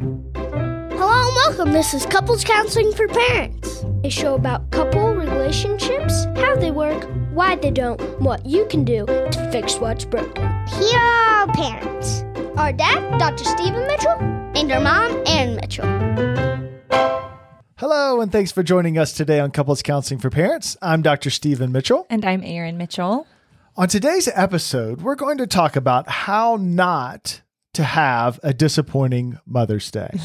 Hello and welcome. This is Couples Counseling for Parents, a show about couple relationships, how they work, why they don't, what you can do to fix what's broken. Here are our parents our dad, Dr. Stephen Mitchell, and our mom, Erin Mitchell. Hello, and thanks for joining us today on Couples Counseling for Parents. I'm Dr. Stephen Mitchell. And I'm Erin Mitchell. On today's episode, we're going to talk about how not to have a disappointing Mother's Day.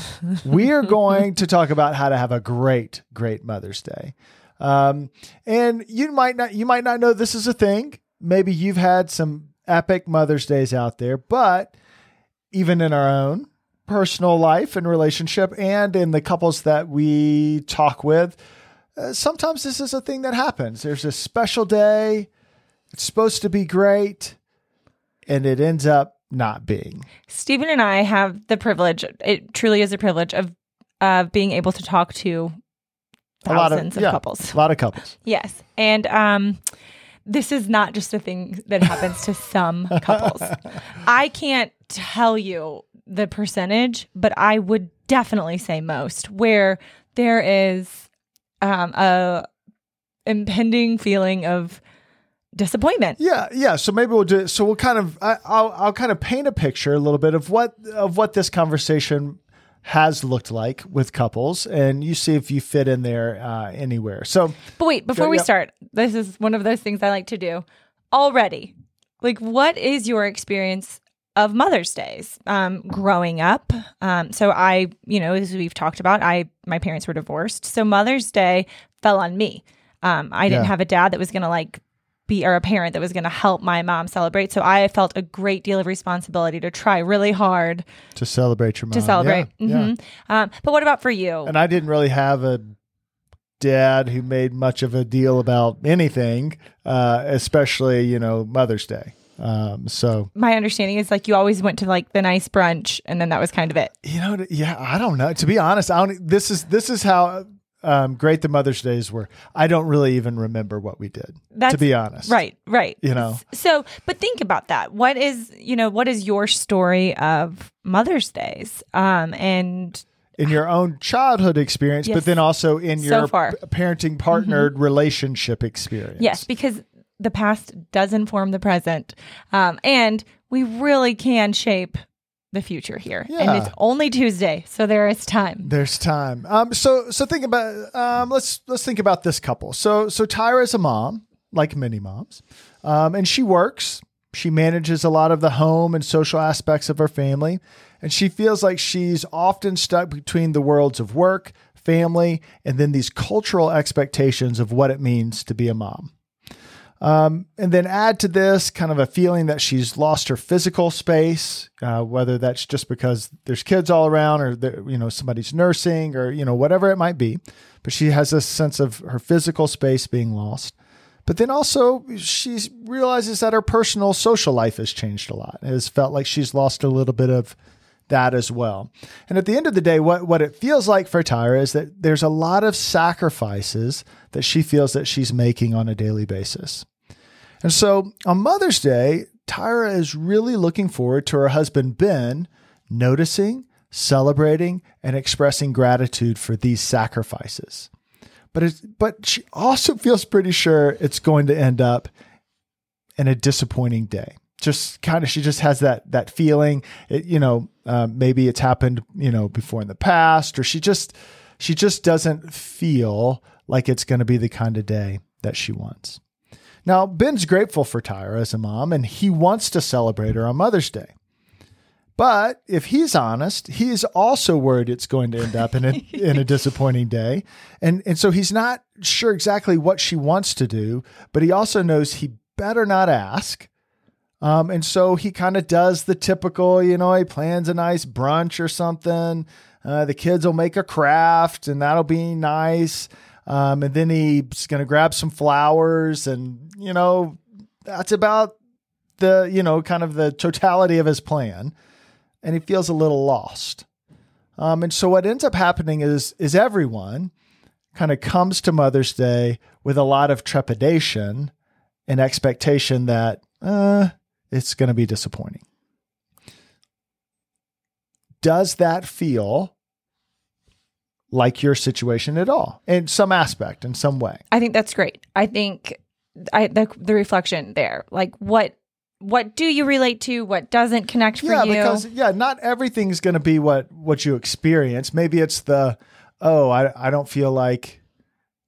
we are going to talk about how to have a great, great Mother's Day. Um, and you might not you might not know this is a thing. Maybe you've had some epic Mother's Days out there, but even in our own personal life and relationship and in the couples that we talk with, uh, sometimes this is a thing that happens. There's a special day, it's supposed to be great, and it ends up not being. Stephen and I have the privilege, it truly is a privilege of of being able to talk to thousands of, yeah, couples. A lot of couples. Yes. And um this is not just a thing that happens to some couples. I can't tell you the percentage, but I would definitely say most where there is um, a impending feeling of disappointment. Yeah, yeah. So maybe we'll do. So we'll kind of. I, I'll I'll kind of paint a picture a little bit of what of what this conversation has looked like with couples, and you see if you fit in there uh, anywhere. So, but wait, before Go- we yeah. start, this is one of those things I like to do already. Like, what is your experience of Mother's Days um, growing up? Um, so I, you know, as we've talked about, I my parents were divorced, so Mother's Day fell on me. Um, I didn't Yeah. have a dad that was going to like be or a parent that was going to help my mom celebrate. So I felt a great deal of responsibility to try really hard to celebrate your mom, to celebrate. Yeah, yeah. Mhm. Um, but what about for you? And I didn't really have a dad who made much of a deal about anything, uh, especially you know Mother's Day. Um, so my understanding is like you always went to like the nice brunch and then that was kind of it. you know, yeah, I don't know. To be honest, I don't. This is this is how um, great the Mother's Days were. I don't really even remember what we did. to be honest, Right, right. You know. So, but think about that. What is, you know, what is your story of Mother's Days? Um and in your own childhood experience, but then also in So your far. Mm-hmm. parenting partnered relationship experience. yes, because the past does inform the present. Um and we really can shape the future here. Yeah. And it's only Tuesday, so there is time. There's time. Um, so so think about um, let's let's think about this couple. So so Tyra is a mom, like many moms, um, and she works. She manages a lot of the home and social aspects of her family, and she feels like she's often stuck between the worlds of work, family, and then these cultural expectations of what it means to be a mom. Um, and then add to this kind of a feeling that she's lost her physical space, uh, whether that's just because there's kids all around or you know somebody's nursing or you know whatever it might be. But she has this sense of her physical space being lost. But then also she realizes that her personal social life has changed a lot. It has felt like she's lost a little bit of that as well. And at the end of the day, what, what it feels like for Tyra is that there's a lot of sacrifices that she feels that she's making on a daily basis. And so on Mother's Day, Tyra is really looking forward to her husband Ben noticing, celebrating, and expressing gratitude for these sacrifices. But it's, but she also feels pretty sure it's going to end up in a disappointing day. Just kind of, she just has that that feeling. It, you know, um, maybe it's happened, you know, before in the past, or she just she just doesn't feel like it's going to be the kind of day that she wants. Now, Ben's grateful for Tyra as a mom, and he wants to celebrate her on Mother's Day. But if he's honest, he's also worried it's going to end up in a in a disappointing day. And and so he's not sure exactly what she wants to do, but he also knows he better not ask. Um, and so he kind of does the typical, you know, he plans a nice brunch or something. Uh, the kids will make a craft and that'll be nice. Um, and then he's going to grab some flowers and, you know, that's about the, you know, kind of the totality of his plan. And he feels a little lost. Um, and so what ends up happening is, is everyone kind of comes to Mother's Day with a lot of trepidation and expectation that, uh, it's going to be disappointing. does that feel like your situation at all in some aspect, in some way? I think that's great. I think I the the reflection there, like what what do you relate to? What doesn't connect for you? yeah, you? because yeah, not everything's going to be what what you experience. Maybe it's the oh, I I don't feel like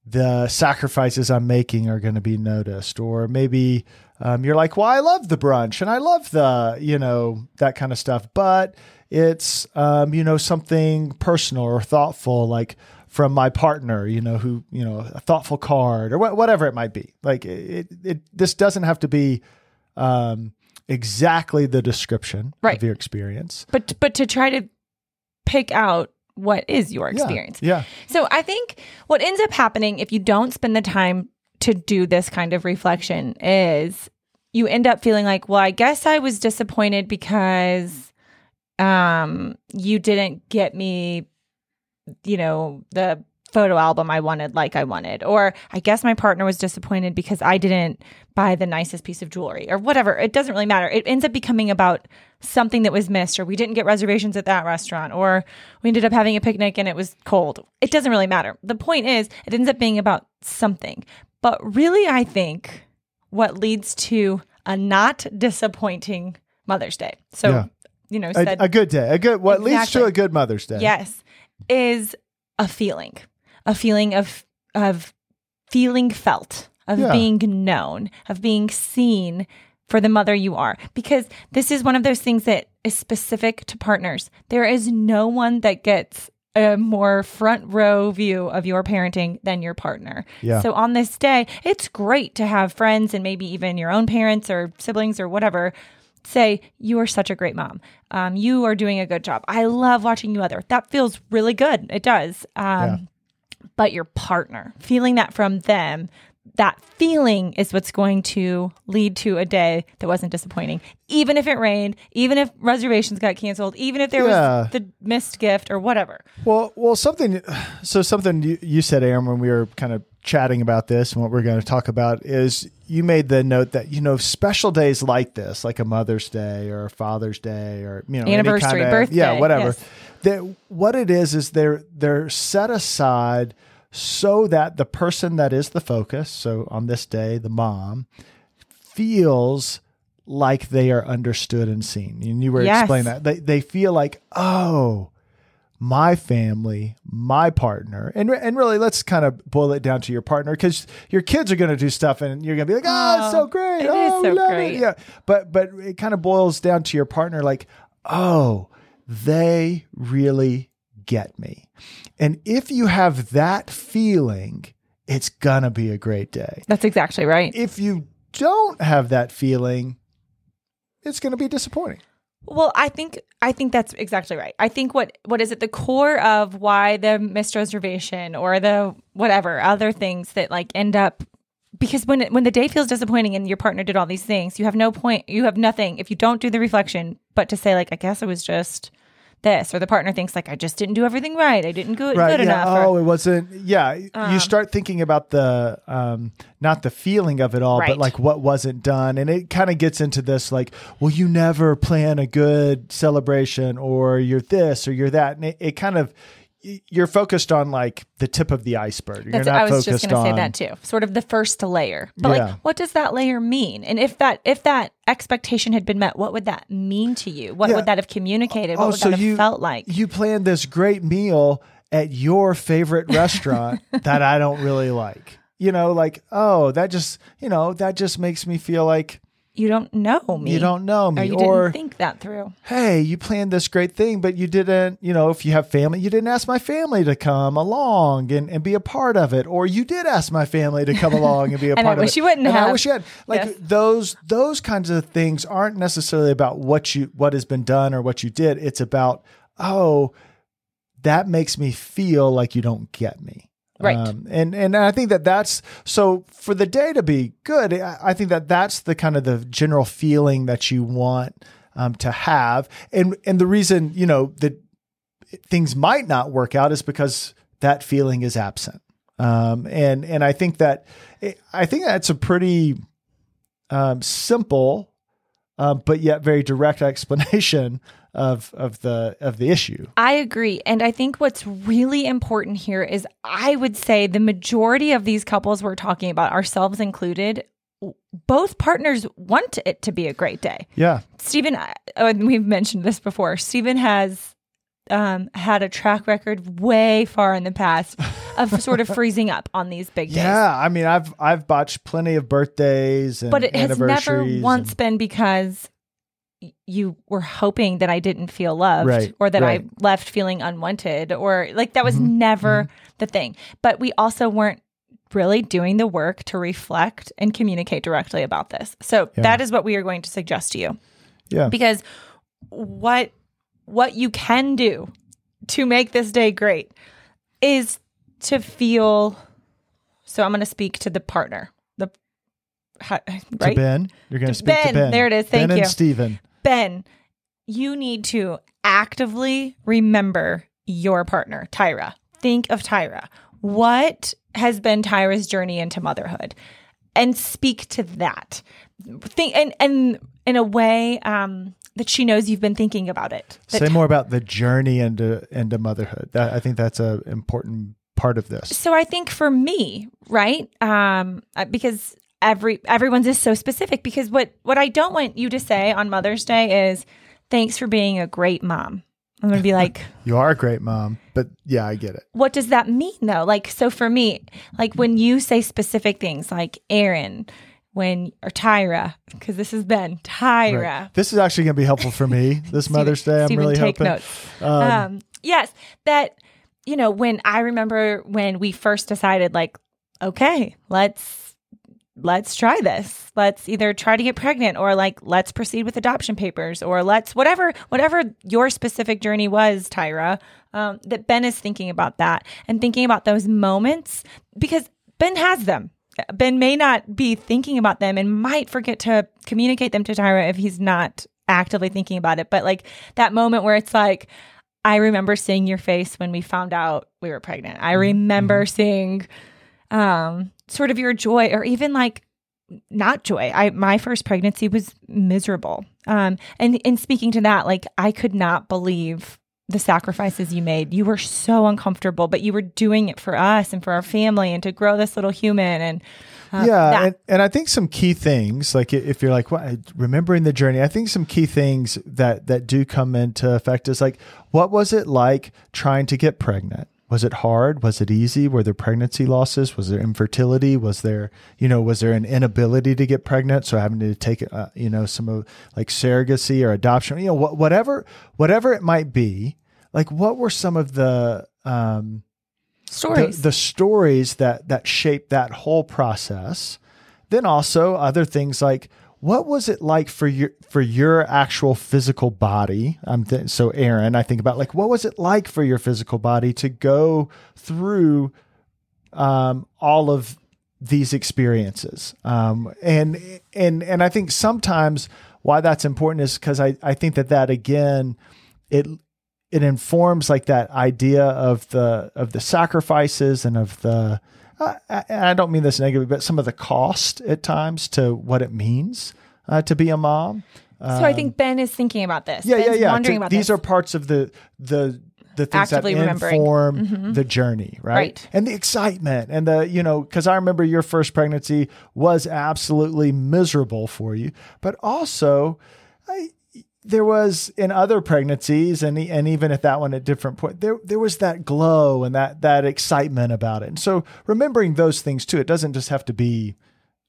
the sacrifices I'm making are going to be noticed, or maybe um, you're like, well, I love the brunch and I love the you know that kind of stuff, but it's um, you know something personal or thoughtful, like from my partner, you know, who you know a thoughtful card or wh- whatever it might be. Like it, it, this doesn't have to be um, exactly the description Right. of your experience. but but to try to pick out what is your Yeah, experience. Yeah. So I think what ends up happening if you don't spend the time to do this kind of reflection is you end up feeling like, well, I guess I was disappointed because um you didn't get me you know the photo album I wanted like I wanted. Or I guess my partner was disappointed because I didn't buy the nicest piece of jewelry or whatever. It doesn't really matter. It ends up becoming about something that was missed or we didn't get reservations at that restaurant or we ended up having a picnic and it was cold. It doesn't really matter. The point is it ends up being about something. But really I think what leads to a not disappointing Mother's Day. So Yeah. You know A, said a good day. A good what leads to a good Mother's Day. Yes, is a feeling, a feeling of of feeling felt, of Yeah. being known, of being seen for the mother you are. Because this is one of those things that is specific to partners. There is no one that gets a more front row view of your parenting than your partner. Yeah. So on this day, it's great to have friends and maybe even your own parents or siblings or whatever say, You are such a great mom. Um, you are doing a good job. I love watching you other. That feels really good. It does. Um, But your partner, feeling that from them, that feeling is what's going to lead to a day that wasn't disappointing. Even if it rained, even if reservations got canceled, even if there Yeah. was the missed gift or whatever. Well, well, something. So something you, you said, Erin, when we were kind of chatting about this and what we're going to talk about is you made the note that you know special days like this, like a Mother's Day or a Father's Day or you know Anniversary, kind of- birthday, yeah, whatever. yes. That what it is is they're they're set aside so that the person that is the focus, so on this day, the mom, feels like they are understood and seen. And you were Yes. explaining that. They they feel like, oh, my family, my partner, and and really, let's kind of boil it down to your partner because your kids are going to do stuff, and you're going to be like, "Oh, it's so Oh, great! it is oh, we so love great. It. Yeah, but but it kind of boils down to your partner, like, oh, they really get me, and if you have that feeling, it's gonna be a great day. That's exactly right. If you don't have that feeling, it's going to be disappointing. Well, I think I think that's exactly right. I think what what is at the core of why the missed reservation or the whatever other things that like end up because when it, when the day feels disappointing and your partner did all these things, you have no point, you have nothing if you don't do the reflection, but to say like I guess it was just this, or the partner thinks like I just didn't do everything right, I didn't do it right good yeah. enough. or- oh it wasn't yeah. You Um, start thinking about the um not the feeling of it all but like what wasn't done. And it kind of gets into this like well you never plan a good celebration or you're this or you're that. And it, it kind of you're focused on like the tip of the iceberg you're That's, not I was focused just going to say that too. Sort of the first layer. But Yeah. like what does that layer mean? And if that if that expectation had been met, what would that mean to you? What Yeah. would that have communicated? What Oh, would so that have you- felt like? you planned this great meal at your favorite restaurant that I don't really like. You know, like, oh, that just, you know, that just makes me feel like You don't know me. you don't know me. or you Or, didn't think that through. hey, you planned this great thing, but you didn't, you know, if you have family, you didn't ask my family to come along and, and be a part of it. Or you did ask my family to come along and be a And I part of it. I wish you wouldn't and I wish you had. Like Yes. those those kinds of things aren't necessarily about what you what has been done or what you did. It's about, oh, that makes me feel like you don't get me. Right. Um, and and I think that that's so for the day to be good. I, think that that's the kind of the general feeling that you want um, to have. And and the reason you know that things might not work out is because that feeling is absent. Um, and and I think that I think that's a pretty um, simple, um, but yet very direct explanation of of the of the issue. I agree. And I think what's really important here is I would say the majority of these couples we're talking about, ourselves included, both partners want it to be a great day. Yeah. Stephen, uh, and we've mentioned this before, Stephen has um, had a track record way far in the past of sort of freezing up on these big days. Yeah, I mean, I've I've botched plenty of birthdays and But it has never once and- been because you were hoping that I didn't feel loved Right, or that right. I left feeling unwanted or like that was Mhm, never the thing. But we also weren't really doing the work to reflect and communicate directly about this. So Yeah. that is what we are going to suggest to you yeah, because what what you can do to make this day great is to feel so i'm going to speak to the partner the ha- to right Ben. You're going to speak to Ben, Ben. there it is. Thank ben you. and Stephen. Ben you need to actively remember your partner tyra. Think of tyra. What has been tyra's journey into motherhood? And speak to that. Think and and in a way um that she knows you've been thinking about it. Say more about the journey into into motherhood. That I think that's a important part of this. so i think for me right um uh, because every everyone's is so specific because what what i don't want you to say on mother's day is thanks for being a great mom i'm gonna be like You are a great mom, but yeah, I get it. what does that mean though like so for me like when you say specific things like erin when or tyra because this has been tyra Right. This is actually going to be helpful for me this Mother's Day. I'm Stephen, really take hoping. notes. Um, um, yes, that you know when I remember when we first decided, like, okay, let's let's try this. Let's either try to get pregnant or like let's proceed with adoption papers or let's whatever whatever your specific journey was, Tyra. Um, that Ben is thinking about that and thinking about those moments because Ben has them. Ben may not be thinking about them and might forget to communicate them to Tyra if he's not actively thinking about it. But like that moment where it's like, I remember seeing your face when we found out we were pregnant. I remember seeing um sort of your joy or even like not joy. I my first pregnancy was miserable. Um and in speaking to that, like I could not believe the sacrifices you made. You were so uncomfortable, but you were doing it for us and for our family and to grow this little human and uh, yeah, and, and I think some key things, like if you're like well, remembering the journey, I think some key things that that do come into effect is like, what was it like trying to get pregnant? Was it hard? Was it easy? Were there pregnancy losses? Was there infertility? Was there, you know, was there an inability to get pregnant? So having to take, uh, you know, some of like surrogacy or adoption, you know, wh- whatever, whatever it might be. Like, what were some of the um, stories. the stories that that shape that whole process then also other things like what was it like for your for your actual physical body? I'm th- so erin i think about like what was it like for your physical body to go through um, all of these experiences? Um, and and and i think sometimes why that's important is because I, I think that that again it it informs like that idea of the of the sacrifices and of the uh, and I don't mean this negatively, but some of the cost at times to what it means uh, to be a mom. so I think Ben is thinking about this. Yeah, Ben's yeah, yeah. Wondering To- about these this. are parts of the the the things Actively that inform the journey, right? Right. And the excitement and the you know because I remember your first pregnancy was absolutely miserable for you, but also. I, there was in other pregnancies and and even at that one at different point there there was that glow and that that excitement about it and so remembering those things too it doesn't just have to be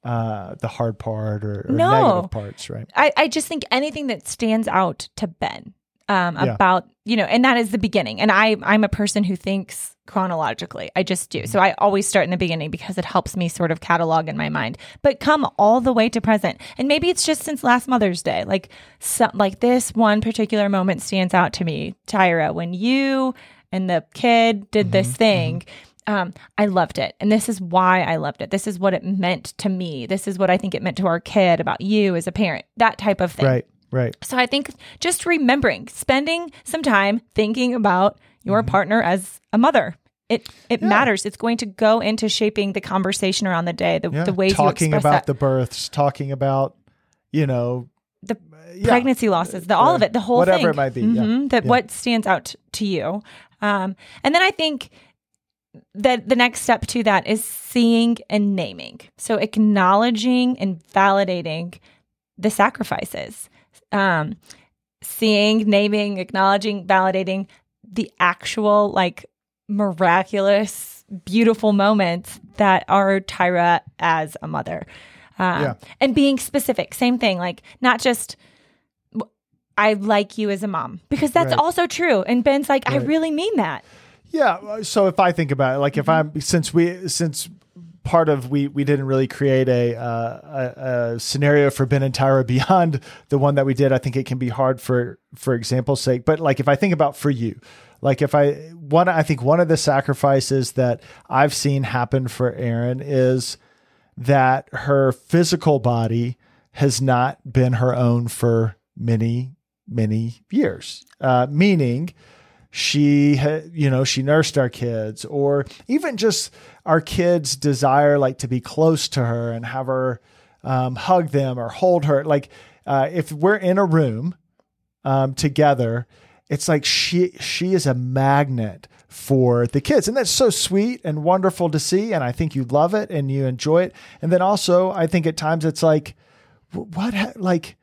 uh the hard part or, or No. negative parts right I, I just think anything that stands out to Ben um, Yeah. about you know, and that is the beginning. And I I'm a person who thinks chronologically. I just do. So I always start in the beginning because it helps me sort of catalog in my mind. But come all the way to present, and maybe it's just since last Mother's Day. Like some, like this one particular moment stands out to me, Tyra, when you and the kid did this thing. Um, I loved it. And this is why I loved it. This is what it meant to me. This is what I think it meant to our kid about you as a parent, that type of thing. right right So I think just remembering, spending some time thinking about your partner as a mother. It it Mm-hmm. Yeah. matters. It's going to go into shaping the conversation around the day, the, yeah the ways talking about that. the births talking about you know The- yeah. pregnancy losses, the all of it, the whole Whatever thing. it might be. Mhm, That what stands out to you. Um, and then I think that the next step to that is seeing and naming. So acknowledging and validating the sacrifices. Um, seeing, naming, acknowledging, validating the actual like miraculous, beautiful moments that are Tyra as a mother. Um, Yeah. And being specific, same thing, like not just I like you as a mom because that's Right. also true. And Ben's like, I really mean that. Yeah. uh, So if I think about it, like if I'm since we since part of we we didn't really create a, uh, a a scenario for Ben and Tyra beyond the one that we did. I think it can be hard for for example's sake. But like if I think about for you, like if I one I think one of the sacrifices that I've seen happen for Erin is that her physical body has not been her own for many many years. Uh, meaning she you know she nursed our kids or even just our kids desire like to be close to her and have her um, hug them or hold her. Like uh, if we're in a room um, together it's like she she is a magnet for the kids. And that's so sweet and wonderful to see and i think you love it and you enjoy it. And then also i think at times it's like what like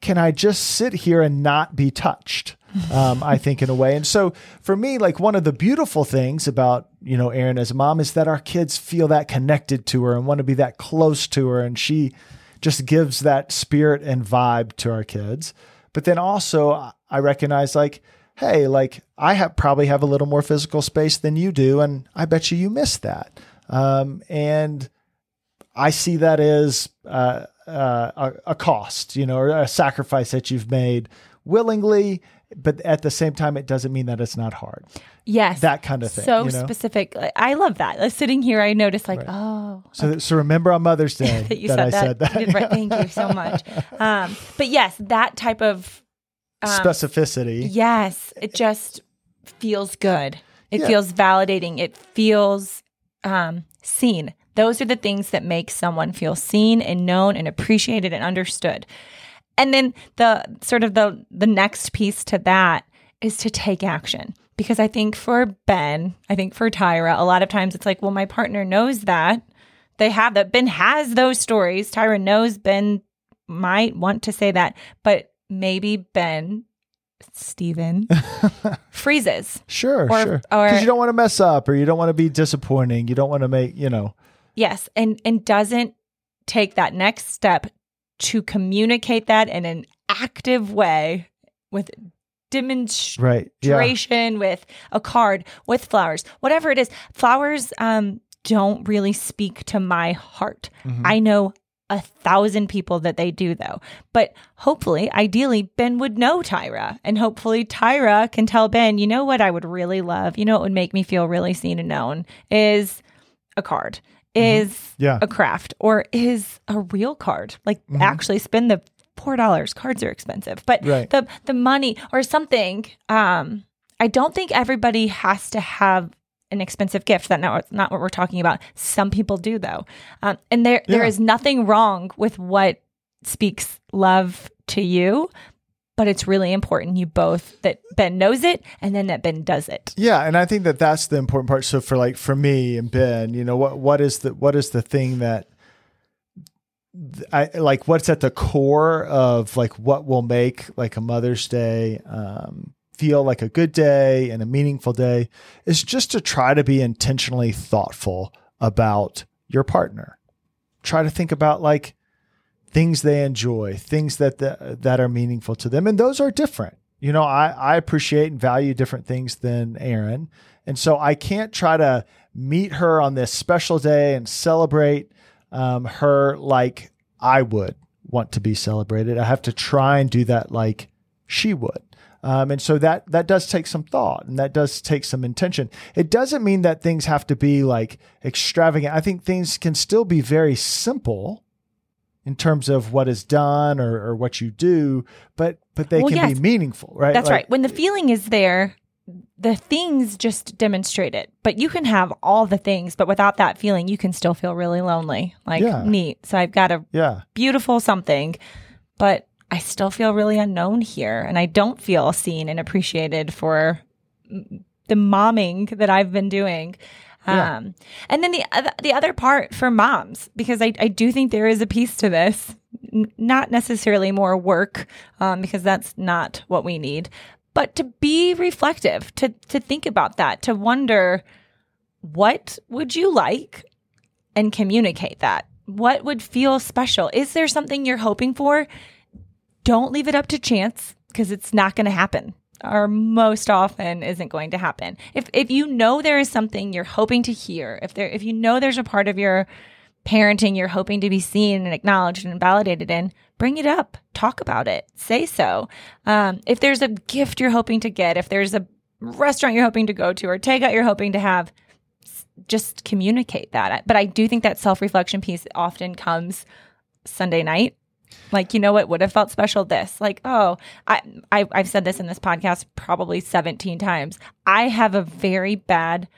can I just sit here and not be touched? Um, I think in a way. And so for me, like one of the beautiful things about, you know, Erin as a mom is that our kids feel that connected to her and want to be that close to her. And she just gives that spirit and vibe to our kids. But then also I recognize like, hey, like I have probably have a little more physical space than you do. And I bet you you miss that. Um, and I see that as uh, uh, a, a cost, you know, or a sacrifice that you've made willingly, but at the same time, it doesn't mean that it's not hard. Yes. That kind of thing, So you know? specific. I love that. Like, sitting here, I noticed like, Right. oh, So, so remember on Mother's Day that you that said I that. said that. You did right. Thank you so much. Um, but yes, that type of um, Specificity. Yes, it just feels good. It Yeah. feels validating. It feels um, seen. Those are the things that make someone feel seen and known and appreciated and understood. And then the sort of the the next piece to that is to take action. Because I think for Ben, I think for Tyra, a lot of times it's like, well, my partner knows that. They have that. Ben has those stories. Tyra knows Ben might want to say that, but maybe Ben, Stephen, freezes. Sure, Or- sure. Because you don't want to mess up or you don't want to be disappointing. You don't want to make, you know, Yes, and and doesn't take that next step to communicate that in an active way with demonstration right. Yeah. with a card with flowers whatever it is flowers um don't really speak to my heart Mhm. i know a thousand people that they do though but hopefully ideally ben would know tyra and hopefully tyra can tell ben you know what i would really love you know what would make me feel really seen and known is a card is Yeah. a craft or is a real card like Mhm. actually spend the four dollars cards are expensive but Right. the the money or something um i don't think everybody has to have an expensive gift that's not, not what we're talking about some people do though um, and there there Yeah. is nothing wrong with what speaks love to you but it's really important you both that ben knows it and then that ben does it Yeah, and I think that that's the important part. So for like for me and Ben, you know, what what is the what is the thing that I like what's at the core of like what will make like a Mother's Day um, feel like a good day and a meaningful day is just to try to be intentionally thoughtful about your partner. Try to think about like things they enjoy, things that the, that are meaningful to them, and those are different. You know, I I appreciate and value different things than Erin, and so I can't try to meet her on this special day and celebrate um, her like I would want to be celebrated. I have to try and do that like she would. Um, and so that that does take some thought and that does take some intention. It doesn't mean that things have to be like extravagant. I think things can still be very simple in terms of what is done or, or what you do, but but they Well, can yes. be meaningful, right? That's Like- right. When the feeling is there, the things just demonstrate it. But you can have all the things, but without that feeling, you can still feel really lonely. Like Yeah. neat. So I've got a Yeah. beautiful something, but I still feel really unknown here and I don't feel seen and appreciated for the momming that I've been doing. Yeah. Um, and then the other, the other part for moms, because I, I do think there is a piece to this, N- not necessarily more work, um, because that's not what we need, but to be reflective, to to think about that, to wonder what would you like, and communicate that. What would feel special? Is there something you're hoping for? Don't leave it up to chance because it's not going to happen or most often isn't going to happen. If if you know there is something you're hoping to hear, if there if you know there's a part of your parenting you're hoping to be seen and acknowledged and validated in, bring it up, talk about it, say so. Um, if there's a gift you're hoping to get, if there's a restaurant you're hoping to go to or takeout you're hoping to have, just communicate that. But I do think that self reflection piece often comes Sunday night like you know what would have felt special? This. Like oh I, I i've said this in this podcast probably 17 times. I have a very bad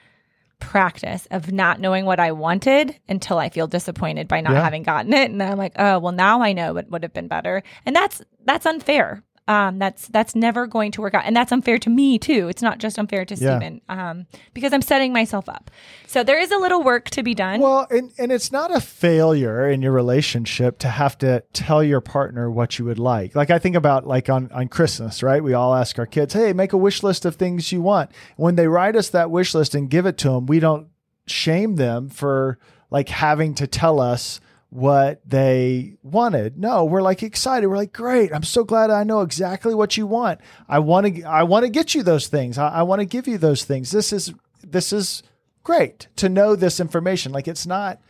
practice of not knowing what i wanted until i feel disappointed by not Yeah. having gotten it. And then i'm like oh well now i know what would have been better. And that's that's unfair um that's that's never going to work out and that's unfair to me too it's not just unfair to Yeah. Stephen um because i'm setting myself up so there is a little work to be done Well, and, and it's not a failure in your relationship to have to tell your partner what you would like. Like I think about like on, on Christmas, right? We all ask our kids, hey, make a wish list of things you want. When they write us that wish list and give it to them, we don't shame them for like having to tell us what they wanted. No, we're like excited. We're like, great. I'm so glad I know exactly what you want. I want to, I want to get you those things. I, I want to give you those things. This is, this is great to know this information. Like it's not,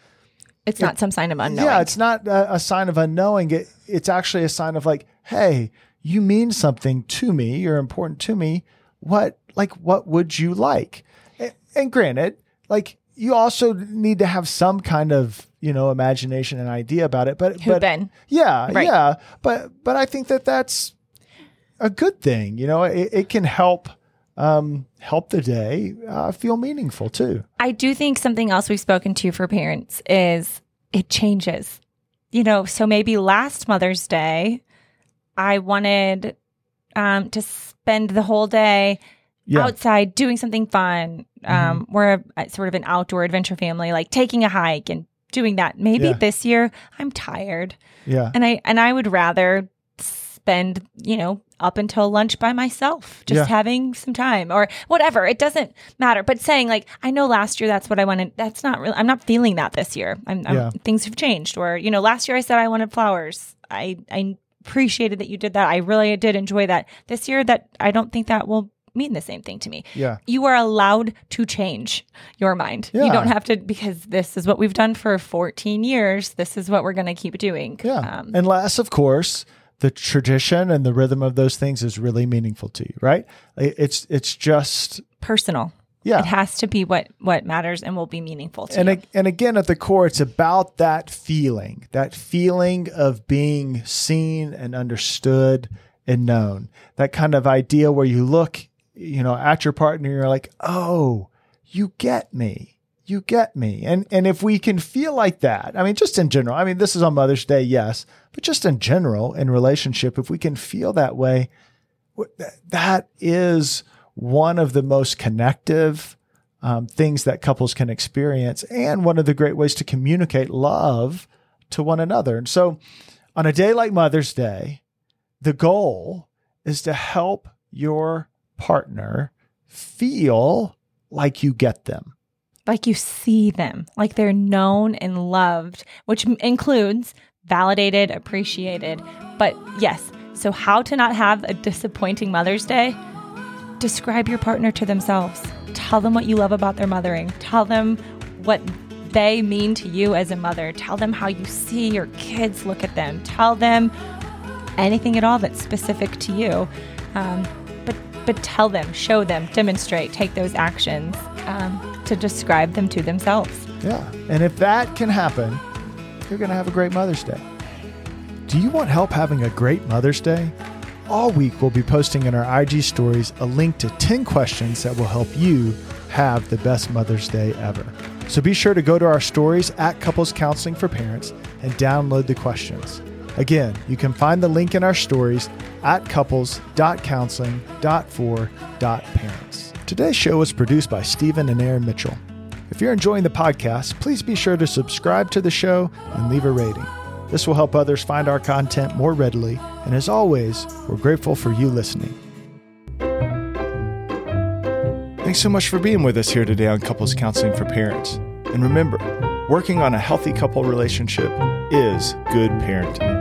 it's not some sign of unknowing yeah, it's not a, a sign of unknowing. It, it's actually a sign of like, hey, you mean something to me. You're important to me. What, like, what would you like? And, and granted, like, you also need to have some kind of, you know, imagination and idea about it. But, Who but been? yeah, Right. yeah. But, but I think that that's a good thing. You know, it, it can help, um, help the day uh, feel meaningful too. I do think something else we've spoken to for parents is it changes. You know, so maybe last Mother's Day, I wanted um, to spend the whole day Yeah. outside doing something fun. Um, We're a, a sort of an outdoor adventure family, like taking a hike and doing that. Maybe Yeah. this year I'm tired, Yeah. and I and I would rather spend you know up until lunch by myself just Yeah. having some time or whatever it doesn't matter but saying like i know last year that's what i wanted that's not really i'm not feeling that this year I'm, I'm- Yeah. things have changed or you know last year i said i wanted flowers i i appreciated that you did that i really did enjoy that this year that i don't think that will mean the same thing to me Yeah. you are allowed to change your mind Yeah. you don't have to because this is what we've done for 14 years this is what we're going to keep doing Yeah. um, Unless, of course, the tradition and the rhythm of those things is really meaningful to you, right? It's it's just personal yeah. It has to be what what matters and will be meaningful to and you. and again at the core it's about that feeling, that feeling of being seen and understood and known. That kind of idea where you look, you know, at your partner you're like, "Oh, you get me." You get me. And and if we can feel like that, I mean just in general. I mean this is on Mother's Day, yes, but just in general in relationship if we can feel that way, that is one of the most connective um, things that couples can experience and one of the great ways to communicate love to one another. And so on a day like Mother's Day, the goal is to help your partner feel like you get them. like you see them, like they're known and loved, which includes validated, appreciated. But yes, so how to not have a disappointing Mother's Day? Describe your partner to themselves. Tell them what you love about their mothering. Tell them what they mean to you as a mother. Tell them how you see your kids look at them. Tell them anything at all that's specific to you. Um, but tell them, show them, demonstrate, take those actions um, to describe them to themselves. Yeah. And if that can happen, you're going to have a great Mother's Day. Do you want help having a great Mother's Day? All week, we'll be posting in our IG stories a link to 10 questions that will help you have the best Mother's Day ever. So be sure to go to our stories at Couples Counseling for Parents and download the questions. Again, you can find the link in our stories at couples.counseling.for.parents. Today's show was produced by Stephen and Erin Mitchell. If you're enjoying the podcast, please be sure to subscribe to the show and leave a rating. This will help others find our content more readily, and as always, we're grateful for you listening. Thanks so much for being with us here today on Couples Counseling for Parents. And remember, working on a healthy couple relationship is good parenting.